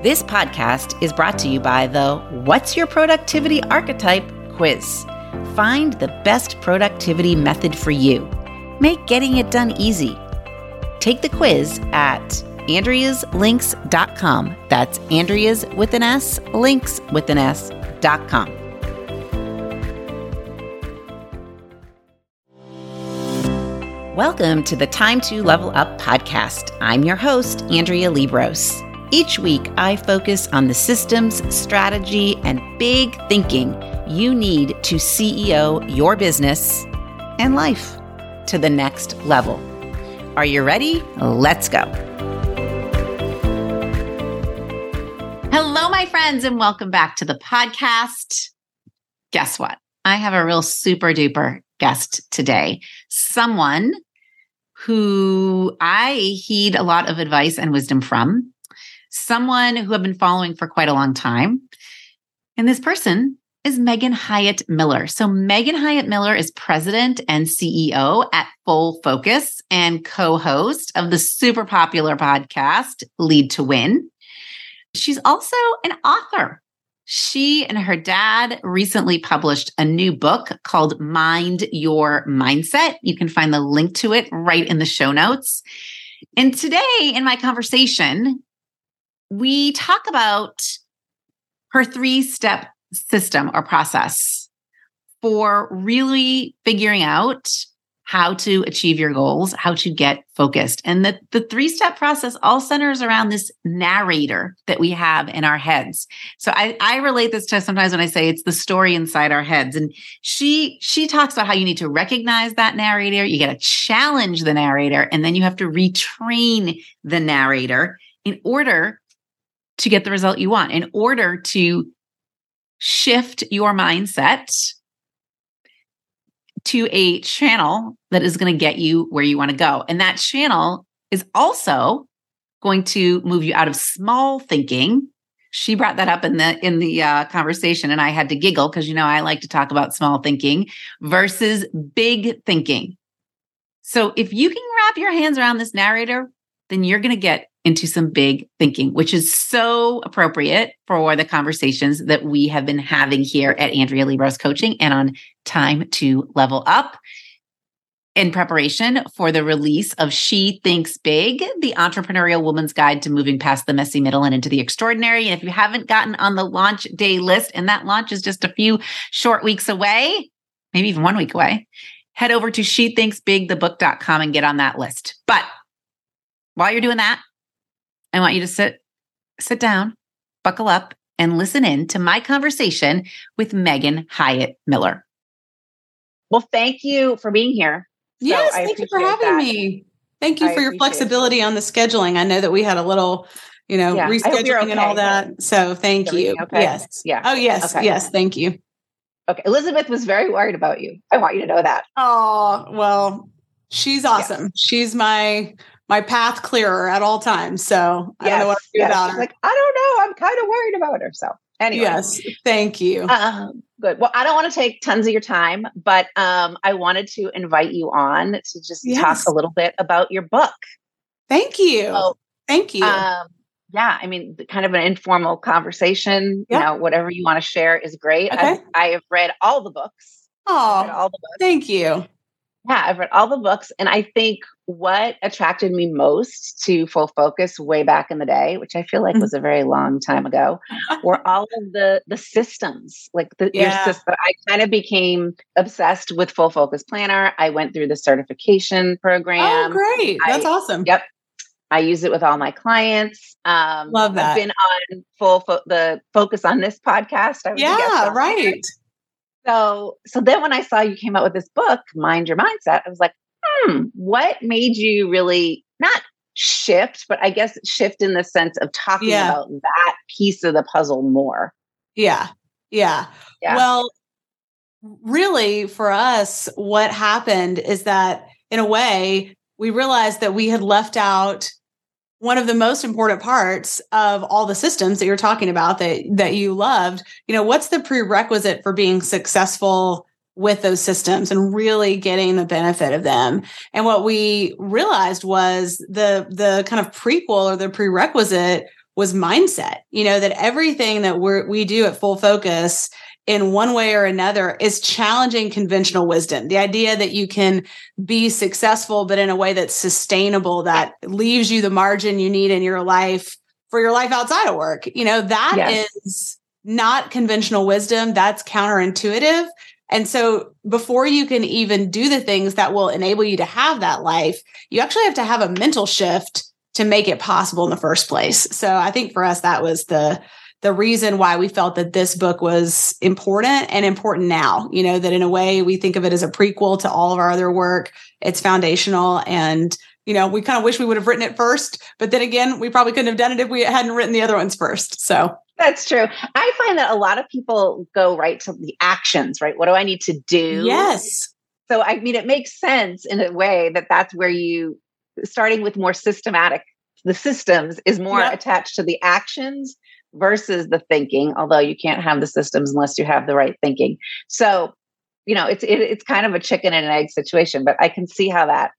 This podcast is brought to you by the What's Your Productivity Archetype quiz. Find the best productivity method for you. Make getting it done easy. Take the quiz at andreaslinks.com. That's Andrea's with an S, links with an S.com. Welcome to the Time to Level Up podcast. I'm your host, Andrea Liebross. Each week, I focus on the systems, strategy, and big thinking you need to CEO your business and life to the next level. Are you ready? Let's go. Hello, my friends, and welcome back to the podcast. Guess what? I have a real super duper guest today. Someone who I heed a lot of advice and wisdom from, someone who I've been following for quite a long time. And this person is Megan Hyatt Miller. So, Megan Hyatt Miller is president and CEO at Full Focus and co host of the super popular podcast, Lead to Win. She's also an author she and her dad recently published a new book called Mind Your Mindset. You can find the link to it right in the show notes. And today, in my conversation, we talk about her three step system or process for really figuring out how to achieve your goals, how to get focused. And the, the three step process all centers around this narrator that we have in our heads. So I, I relate this to sometimes when I say it's the story inside our heads. And she, she talks about how you need to recognize that narrator. You got to challenge the narrator and then you have to retrain the narrator in order to get the result you want, in order to shift your mindset to a channel that is going to get you where you want to go. And that channel is also going to move you out of small thinking. She brought that up in the in the uh, conversation, and I had to giggle because you know I like to talk about small thinking versus big thinking. So if you can wrap your hands around this narrator, then you're going to get into some big thinking, which is so appropriate for the conversations that we have been having here at Andrea Liebross Coaching and on Time to Level Up. In preparation for the release of She Thinks Big, the entrepreneurial woman's guide to moving past the messy middle and into the extraordinary. And if you haven't gotten on the launch day list, and that launch is just a few short weeks away, maybe even one week away, head over to shethinksbigthebook.com and get on that list. But while you're doing that, I want you to sit sit down, buckle up, and listen in to my conversation with Megan Hyatt Miller. Well, thank you for being here. So yes, thank you for having that. me. Thank you I for your flexibility it. on the scheduling. I know that we had a little, you know, yeah, rescheduling okay. and all that. So thank you. Okay? Yes. Yeah. Oh, yes. Okay. Yes. Thank you. Okay. Elizabeth was very worried about you. I want you to know that. Oh, well, she's awesome. Yeah. She's my my path clearer at all times. So I don't know what to do yes. about her. Like, I don't know. I'm kind of worried about her. So anyway. Yes. Thank you. Um, good. Well, I don't want to take tons of your time, but um, I wanted to invite you on to just yes. talk a little bit about your book. Thank you. So, Thank you. Um, yeah, I mean, kind of an informal conversation. You know, whatever you want to share is great. Okay. I, I have read all the books. Oh, all the books. Thank you. Yeah, I've read all the books. And I think what attracted me most to Full Focus way back in the day, which I feel like mm-hmm. was a very long time ago, were all of the the systems. Like the yeah. your system. I kind of became obsessed with Full Focus Planner. I went through the certification oh, program. Oh, great. That's I, awesome. Yep. I use it with all my clients. Um, Love that. I've been on full fo- the focus on this podcast. yeah, right. So, so then when I saw you came out with this book, Mind Your Mindset, I was like, hmm, what made you really not shift, but I guess shift in the sense of talking yeah. about that piece of the puzzle more? Yeah. Yeah. yeah. Well, really, for us, what happened is that in a way, we realized that we had left out one of the most important parts of all the systems that you're talking about that that you loved you know what's the prerequisite for being successful with those systems and really getting the benefit of them and what we realized was the the kind of prequel or the prerequisite was mindset. You know, that everything that we we do at full focus in one way or another is challenging conventional wisdom. The idea that you can be successful, but in a way that's sustainable, that leaves you the margin you need in your life for your life outside of work. You know, that yes. is not conventional wisdom. That's counterintuitive. And so before you can even do the things that will enable you to have that life, you actually have to have a mental shift to make it possible in the first place. So I think for us, that was the the reason why we felt that this book was important and important now. You know, that in a way we think of it as a prequel to all of our other work. It's foundational and you know, we kind of wish we would have written it first, but then again, we probably couldn't have done it if we hadn't written the other ones first. So that's true. I find that a lot of people go right to the actions, right? What do I need to do? Yes. So, I mean, it makes sense in a way that that's where you, starting with more systematic, the systems is more yep. attached to the actions versus the thinking although you can't have the systems unless you have the right thinking. So you know it's it, it's kind of a chicken and an egg situation but i can see how that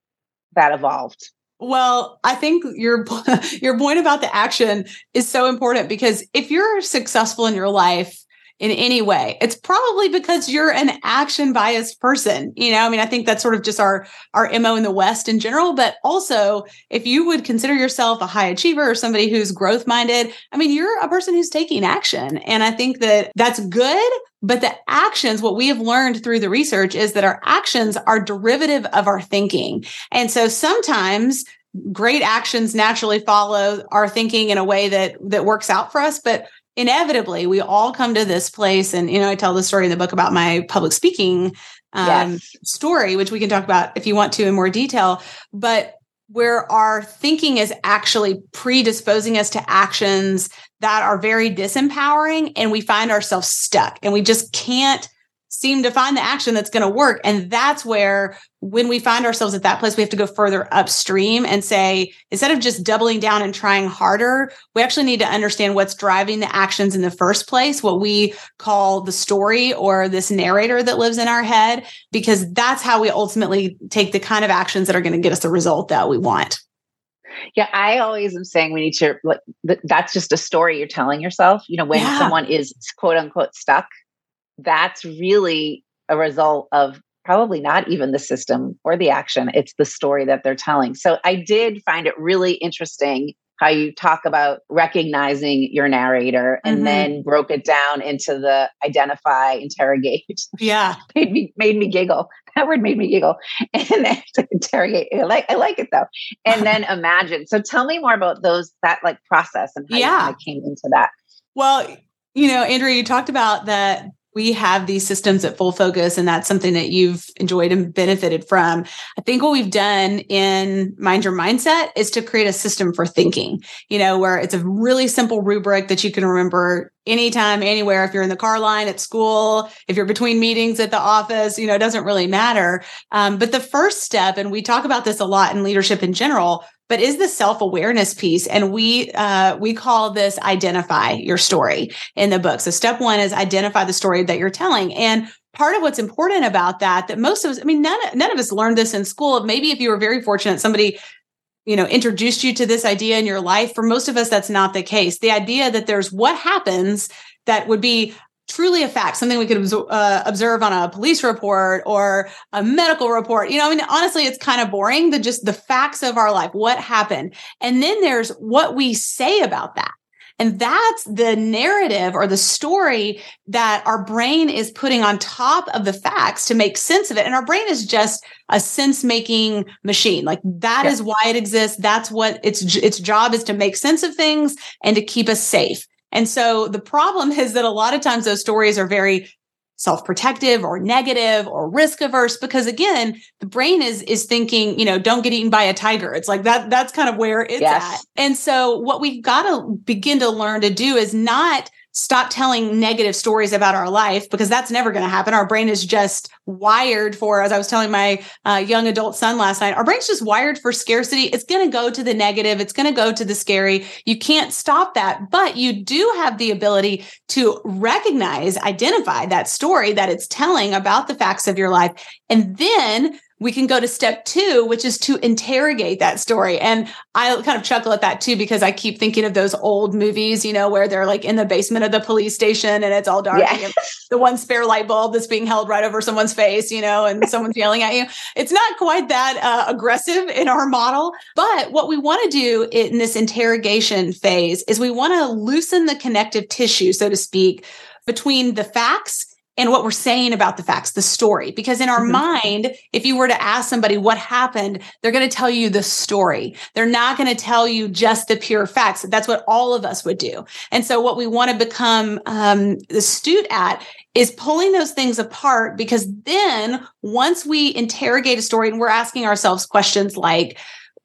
that evolved. Well, I think your your point about the action is so important because if you're successful in your life in any way. It's probably because you're an action biased person. You know, I mean, I think that's sort of just our our MO in the West in general, but also if you would consider yourself a high achiever or somebody who's growth minded, I mean, you're a person who's taking action. And I think that that's good, but the actions, what we have learned through the research is that our actions are derivative of our thinking. And so sometimes great actions naturally follow our thinking in a way that that works out for us, but inevitably we all come to this place and you know i tell the story in the book about my public speaking um, yes. story which we can talk about if you want to in more detail but where our thinking is actually predisposing us to actions that are very disempowering and we find ourselves stuck and we just can't seem to find the action that's going to work. And that's where, when we find ourselves at that place, we have to go further upstream and say, instead of just doubling down and trying harder, we actually need to understand what's driving the actions in the first place, what we call the story or this narrator that lives in our head, because that's how we ultimately take the kind of actions that are going to get us the result that we want. Yeah, I always am saying we need to like that's just a story you're telling yourself. You know, when yeah. someone is quote unquote stuck, that's really a result of probably not even the system or the action, it's the story that they're telling. So I did find it really interesting how you talk about recognizing your narrator and mm-hmm. then broke it down into the identify, interrogate. Yeah. made me made me giggle. That word made me giggle. And then interrogate. I like I like it though. And then imagine. So tell me more about those that like process and how yeah. you kind of came into that. Well, you know, Andrea, you talked about that we have these systems at full focus and that's something that you've enjoyed and benefited from. I think what we've done in mind your mindset is to create a system for thinking you know where it's a really simple rubric that you can remember anytime anywhere. If you're in the car line at school if you're between meetings at the office you know it doesn't really matter. Um, but the first step and we talk about this a lot in leadership in general but is the self-awareness piece. And we uh, we call this identify your story in the book. So step one is identify the story that you're telling. And part of what's important about that that most of us i mean none, none of us learned this in school. Maybe if you were very fortunate somebody you know introduced you to this idea in your life for most of us that's not the case. The idea that there's what happens that would be truly a fact, something we could uh, observe on a police report or a medical report. You know, I mean, honestly, it's kind of boring. The just the facts of our life, what happened, and then there's what we say about that. And that's the narrative or the story that our brain is putting on top of the facts to make sense of it. And our brain is just a sense making machine. Like that yeah. is why it exists. That's what its its job is to make sense of things and to keep us safe. And so the problem is that a lot of times those stories are very self-protective or negative or risk averse because again the brain is is thinking you know don't get eaten by a tiger it's like that that's kind of where it's yes. at and so what we've got to begin to learn to do is not stop telling negative stories about our life because that's never going to happen. Our brain is just wired for, as I was telling my uh, young adult son last night, our brain's just wired for scarcity. It's going to go to the negative. It's going to go to the scary. You can't stop that, but you do have the ability to recognize, identify that story that it's telling about the facts of your life. And then we can go to step two, which is to interrogate that story. And I kind of chuckle at that too, because I keep thinking of those old movies, you know, where they're like in the basement of the police station and it's all dark. Yes. the one spare light bulb that's being held right over someone's face, you know, and someone's yelling at you. It's not quite that uh, aggressive in our model. But what we want to do in this interrogation phase is we want to loosen the connective tissue, so to speak, between the facts and what we're saying about the facts, the story. Because in our mm-hmm. mind, if you were to ask somebody what happened, they're going to tell you the story. They're not going to tell you just the pure facts. That's what all of us would do. And so, what we want to become um, astute at is pulling those things apart because then once we interrogate a story and we're asking ourselves questions like,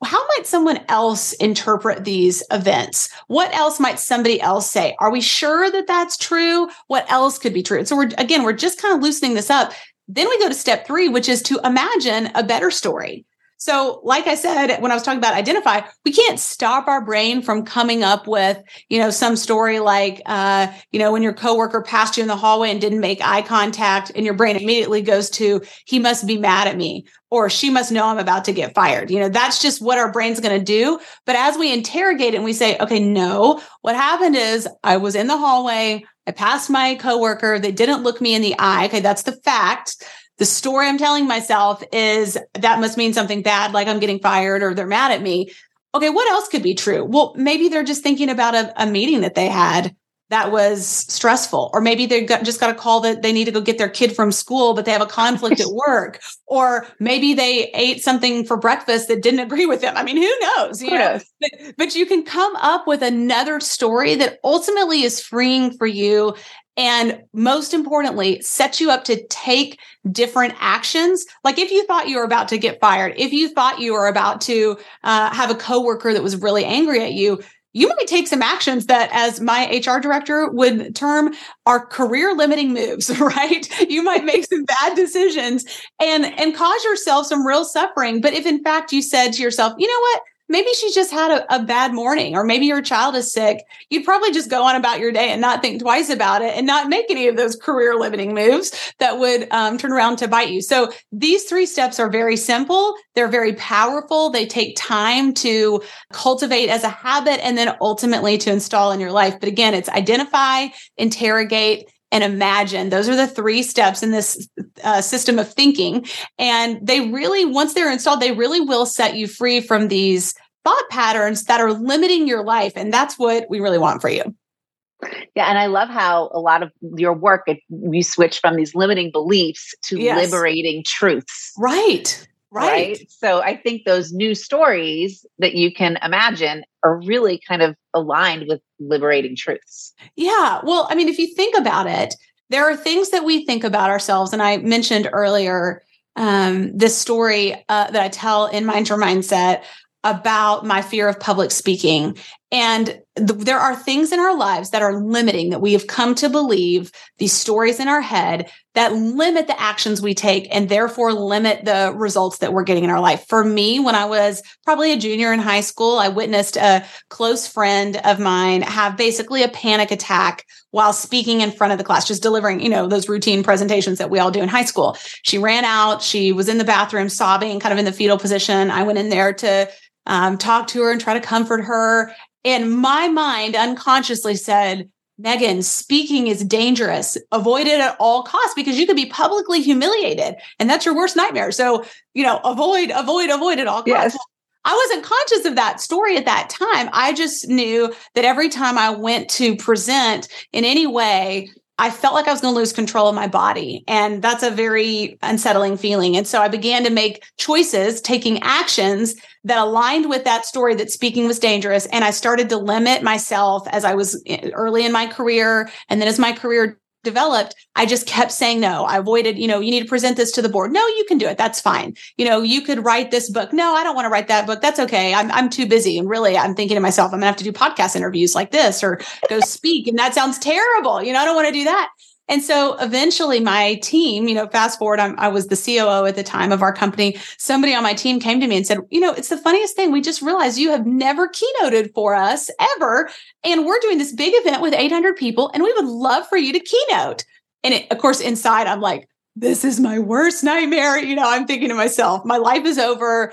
how might someone else interpret these events? What else might somebody else say? Are we sure that that's true? What else could be true? And so we're again, we're just kind of loosening this up. Then we go to step three, which is to imagine a better story. So, like I said, when I was talking about identify, we can't stop our brain from coming up with, you know, some story like, uh, you know, when your coworker passed you in the hallway and didn't make eye contact, and your brain immediately goes to, he must be mad at me, or she must know I'm about to get fired. You know, that's just what our brain's going to do. But as we interrogate it and we say, okay, no, what happened is I was in the hallway. I passed my coworker. They didn't look me in the eye. Okay, that's the fact the story I'm telling myself is that must mean something bad, like I'm getting fired or they're mad at me. Okay, what else could be true? Well, maybe they're just thinking about a, a meeting that they had that was stressful or maybe they got, just got a call that they need to go get their kid from school but they have a conflict at work or maybe they ate something for breakfast that didn't agree with them i mean who knows you who know knows? But, but you can come up with another story that ultimately is freeing for you and most importantly, set you up to take different actions. Like if you thought you were about to get fired, if you thought you were about to uh, have a coworker that was really angry at you, you might take some actions that, as my HR director would term, are career limiting moves, right? You might make some bad decisions and, and cause yourself some real suffering. But if in fact you said to yourself, you know what? Maybe she's just had a, a, bad morning or maybe your child is sick. You'd probably just go on about your day and not think twice about it and not make any of those career limiting moves that would um, turn around to bite you. So these three steps are very simple. They're very powerful. They take time to cultivate as a habit and then ultimately to install in your life. But again it's identify interrogate and imagine. Those are the three steps in this uh, system of thinking. And they really, once they're installed, they really will set you free from these thought patterns that are limiting your life. And that's what we really want for you. Yeah, and I love how a lot of your work it, you switch from these limiting beliefs to yes. liberating truths. Right. Right. right. So I think those new stories that you can imagine are really kind of aligned with liberating truths. Yeah. Well, I mean, if you think about it, there are things that we think about ourselves. And I mentioned earlier um, this story uh, that I tell in Mind Your Mindset about my fear of public speaking. And th- there are things in our lives that are limiting that we have come to believe these stories in our head that limit the actions we take and therefore limit the results that we're getting in our life. For me, when I was probably a junior in high school, I witnessed a close friend of mine have basically a panic attack while speaking in front of the class, just delivering, you know, those routine presentations that we all do in high school. She ran out, she was in the bathroom sobbing, kind of in the fetal position. I went in there to um, talk to her and try to comfort her. And my mind unconsciously said, Megan, speaking is dangerous. Avoid it at all costs because you could be publicly humiliated and that's your worst nightmare. So, you know, avoid, avoid, avoid at all costs. Yes. I wasn't conscious of that story at that time. I just knew that every time I went to present in any way, I felt like I was going to lose control of my body. And that's a very unsettling feeling. And so I began to make choices, taking actions that aligned with that story that speaking was dangerous. And I started to limit myself as I was eh, early in my career. And then as my career developed, I just kept saying no. I avoided, you know, you need to present this to the board. No, you can do it. That's fine. You know, you could write this book. No, I don't want to write that book. That's okay. I'm, I'm too busy. And really, I'm thinking to myself, I'm gonna have to do podcast interviews like this or go speak. And that sounds terrible. You know, I don't want to do that. And so eventually my team, you know, fast forward, I'm, i was the COO at the time of our company. Somebody on my team came to me and said, you know, it's the funniest thing. We just realized you have never keynoted for us ever. And we're doing this big event with 800 people and we would love for you to keynote. And it, of course, inside I'm like, this is my worst nightmare. You know, I'm thinking to myself, my life is over.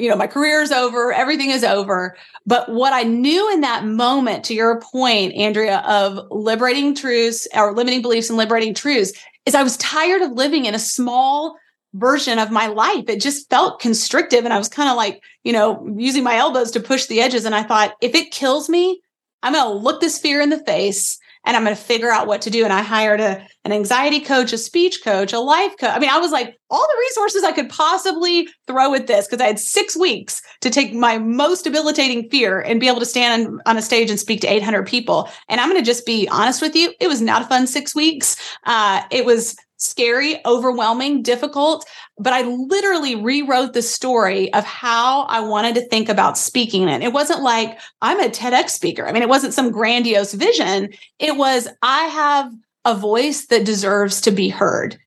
You know, my career is over. Everything is over. But what I knew in that moment, to your point, Andrea, of liberating truths or limiting beliefs and liberating truths, is I was tired of living in a small version of my life. It just felt constrictive. And I was kind of like, you know, using my elbows to push the edges. And I thought, if it kills me, I'm going to look this fear in the face and I'm going to figure out what to do. And I hired a, an anxiety coach, a speech coach, a life coach. I mean, I was like, all the resources I could possibly throw at this because I had six weeks to take my most debilitating fear and be able to stand on, a stage and speak to 800 people. And I'm going to just be honest with you, it was not a fun six weeks. Uh, it was scary, overwhelming, difficult. But I literally rewrote the story of how I wanted to think about speaking it. It wasn't like I'm a TEDx speaker. I mean, it wasn't some grandiose vision. It was I have a voice that deserves to be heard.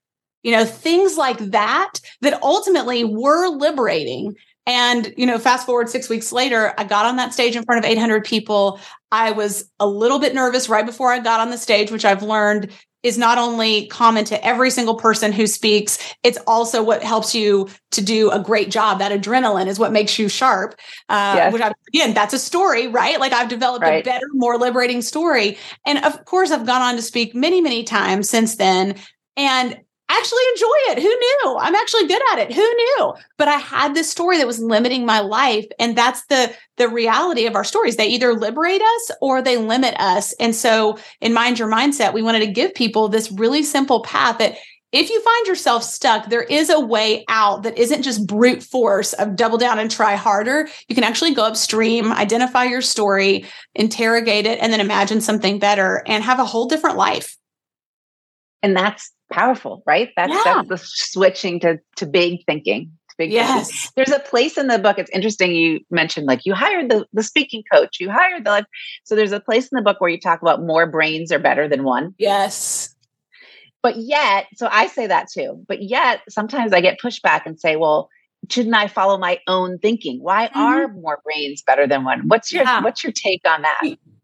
You know, things like that, that ultimately were liberating. And, you know, fast forward six weeks later, I got on that stage in front of 800 people. I was a little bit nervous right before I got on the stage, which I've learned is not only common to every single person who speaks, it's also what helps you to do a great job. That adrenaline is what makes you sharp. Uh, yes. Which I, again, that's a story, right? Like I've developed right. a better, more liberating story. And of course, I've gone on to speak many, many times since then. And actually enjoy it. Who knew? I'm actually good at it. Who knew? But I had this story that was limiting my life and that's the the reality of our stories. They either liberate us or they limit us. And so in Mind Your Mindset, we wanted to give people this really simple path that if you find yourself stuck, there is a way out that isn't just brute force of double down and try harder. You can actually go upstream, identify your story, interrogate it, and then imagine something better and have a whole different life. And that's powerful, right? That's yeah. that's the switching to to big thinking. To big yes. Thinking. There's a place in the book. It's interesting. You mentioned like you hired the the speaking coach. You hired the life. So there's a place in the book where you talk about more brains are better than one. Yes. But yet, so I say that too. But yet, sometimes I get pushback and say, well, shouldn't I follow my own thinking? Why mm-hmm. are more brains better than one? What's your yeah. what's your take on that?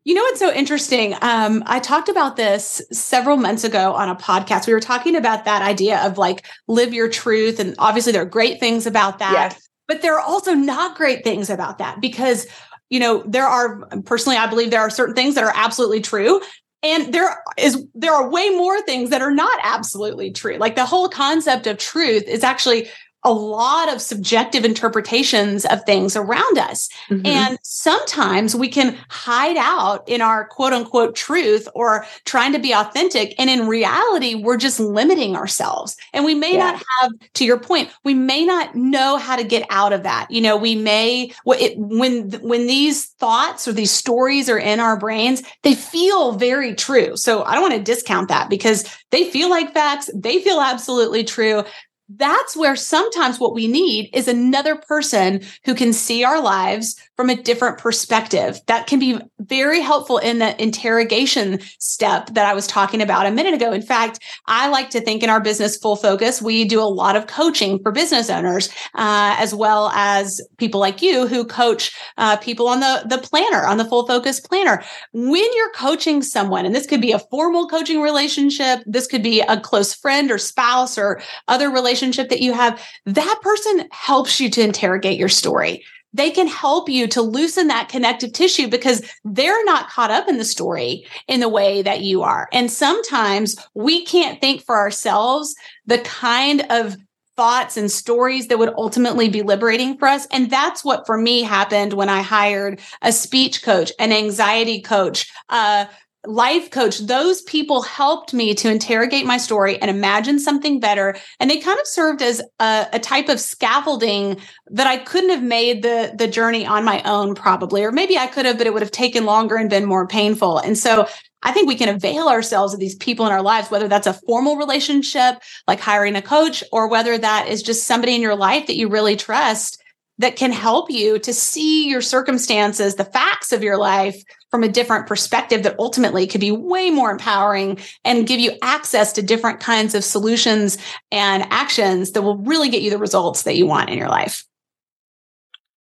You know what's so interesting? Um, I talked about this several months ago on a podcast. We were talking about that idea of like live your truth. And obviously, there are great things about that. Yes. But there are also not great things about that because, you know, there are personally, I believe there are certain things that are absolutely true. And there is there are way more things that are not absolutely true. Like the whole concept of truth is actually a lot of subjective interpretations of things around us. Mm-hmm. And sometimes we can hide out in our quote unquote truth or trying to be authentic. And in reality, we're just limiting ourselves. And we may yeah. not have, to your point, we may not know how to get out of that. You know, we may, when, when these thoughts or these stories are in our brains, they feel very true. So I don't want to discount that because they feel like facts. They feel absolutely true that's where sometimes what we need is another person who can see our lives from a different perspective. That can be very helpful in the interrogation step that I was talking about a minute ago. In fact, I like to think in our business full focus, we do a lot of coaching for business owners, uh, as well as people like you who coach uh, people on the, the planner, on the full focus planner. When you're coaching someone, and this could be a formal coaching relationship, this could be a close friend or spouse or other relationship that you have, that person helps you to interrogate your story they can help you to loosen that connective tissue because they're not caught up in the story in the way that you are. And sometimes we can't think for ourselves the kind of thoughts and stories that would ultimately be liberating for us. And that's what for me happened when I hired a speech coach, an anxiety coach, uh, life coach, those people helped me to interrogate my story and imagine something better. And they kind of served as a, a, type of scaffolding that I couldn't have made the, the journey on my own, probably. Or maybe I could have, but it would have taken longer and been more painful. And so I think we can avail ourselves of these people in our lives, whether that's a formal relationship, like hiring a coach, or whether that is just somebody in your life that you really trust that can help you to see your circumstances, the facts of your life from a different perspective that ultimately could be way more empowering and give you access to different kinds of solutions and actions that will really get you the results that you want in your life.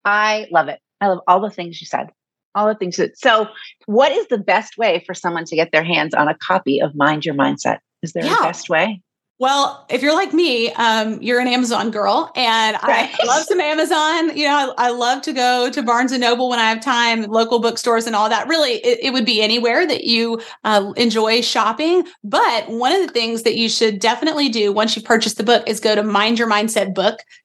I love it. I love all the things you said. All the things that so what is the best way for someone to get their hands on a copy of Mind Your Mindset? Is there yeah. a best way? Well, if you're like me, um, you're an Amazon girl, and right. I love some Amazon. You know, I, I, love to go to Barnes and Noble when I have time, local bookstores, and all that. Really, it, it would be anywhere that you uh, enjoy shopping. But one of the things that you should definitely do once you purchase the book is go to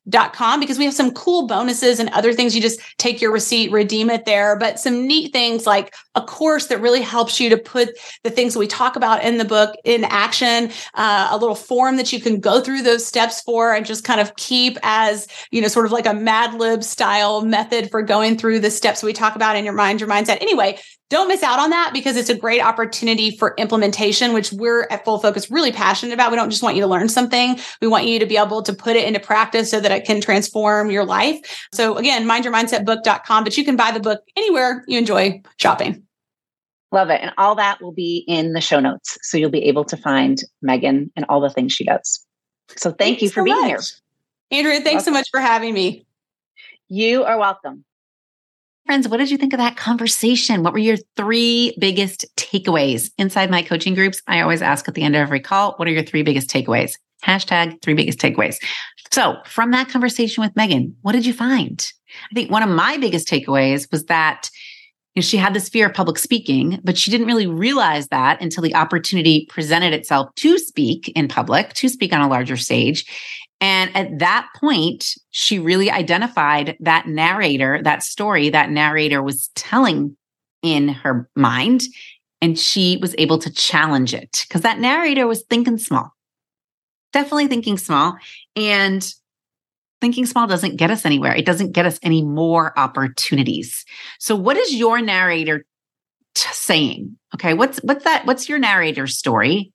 mindyourmindsetbook.com because we have some cool bonuses and other things. You just take your receipt, redeem it there. But some neat things like a course that really helps you to put the things that we talk about in the book in action, uh, a little form that you can go through those steps for and just kind of keep as, you know, sort of like a Mad Lib style method for going through the steps we talk about in your mind, your mindset. Anyway, don't miss out on that because it's a great opportunity for implementation, which we're at Full Focus really passionate about. We don't just want you to learn something. We want you to be able to put it into practice so that it can transform your life. So again, mindyourmindsetbook.com, but you can buy the book anywhere you enjoy shopping. Love it. And all that will be in the show notes. So you'll be able to find Megan and all the things she does. So thank thanks you for so being much. here. Andrea, thanks so much for having me. You are welcome. Friends, what did you think of that conversation? What were your three biggest takeaways inside my coaching groups? I always ask at the end of every call, what are your three biggest takeaways? Hashtag three biggest takeaways. So, from that conversation with Megan, what did you find? I think one of my biggest takeaways was that you know, she had this fear of public speaking, but she didn't really realize that until the opportunity presented itself to speak in public, to speak on a larger stage. And at that point, she really identified that narrator, that story that narrator was telling in her mind. And she was able to challenge it because that narrator was thinking small, definitely thinking small. And thinking small doesn't get us anywhere. It doesn't get us any more opportunities. So what is your narrator t- saying? Okay, what's what's that what's your narrator's story?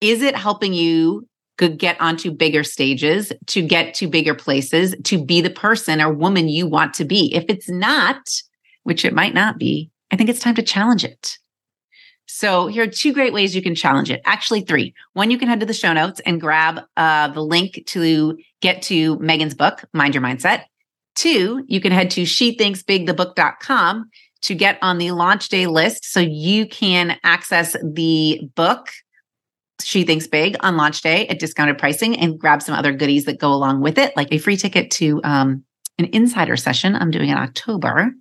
Is it helping you get onto bigger stages, to get to bigger places, to be the person or woman you want to be? If it's not, which it might not be, I think it's time to challenge it. So here are two great ways you can challenge it. Actually, three. One, you can head to the show notes and grab uh, the link to get to Megan's book, Mind Your Mindset. Two, you can head to shethinksbigthebook.com to get on the launch day list so you can access the book she Thinks Big on launch day at discounted pricing and grab some other goodies that go along with it, like a free ticket to um, an insider session I'm doing in October.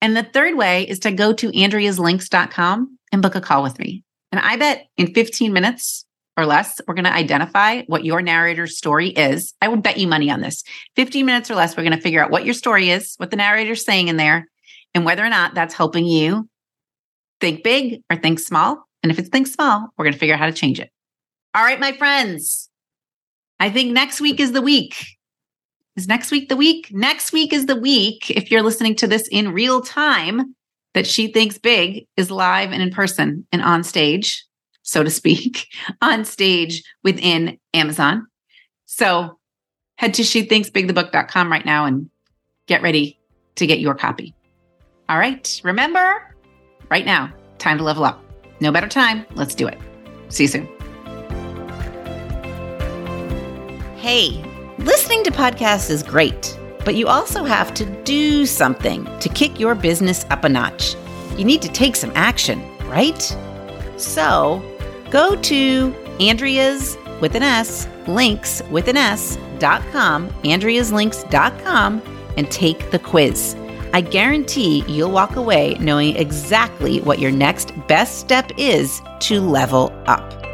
And the third way is to go to andreaslinks.com and book a call with me. And I bet in 15 minutes or less, we're going to identify what your narrator's story is. I would bet you money on this. 15 minutes or less, we're going to figure out what your story is, what the narrator's saying in there, and whether or not that's helping you think big or think small. And if it's think small, we're going to figure out how to change it. All right, my friends. I think next week is the week. Is next week the week? Next week is the week. If you're listening to this in real time, that she thinks big is live and in person and on stage, so to speak, on stage within Amazon. So head to shethinksbigthebook.com right now and get ready to get your copy. All right. Remember, right now, time to level up. No better time. Let's do it. See you soon. Hey, listening to podcasts is great but you also have to do something to kick your business up a notch. You need to take some action, right? So go to Andrea's with an S, links with an S dot com, AndreasLinks.com, and take the quiz. I guarantee you'll walk away knowing exactly what your next best step is to level up.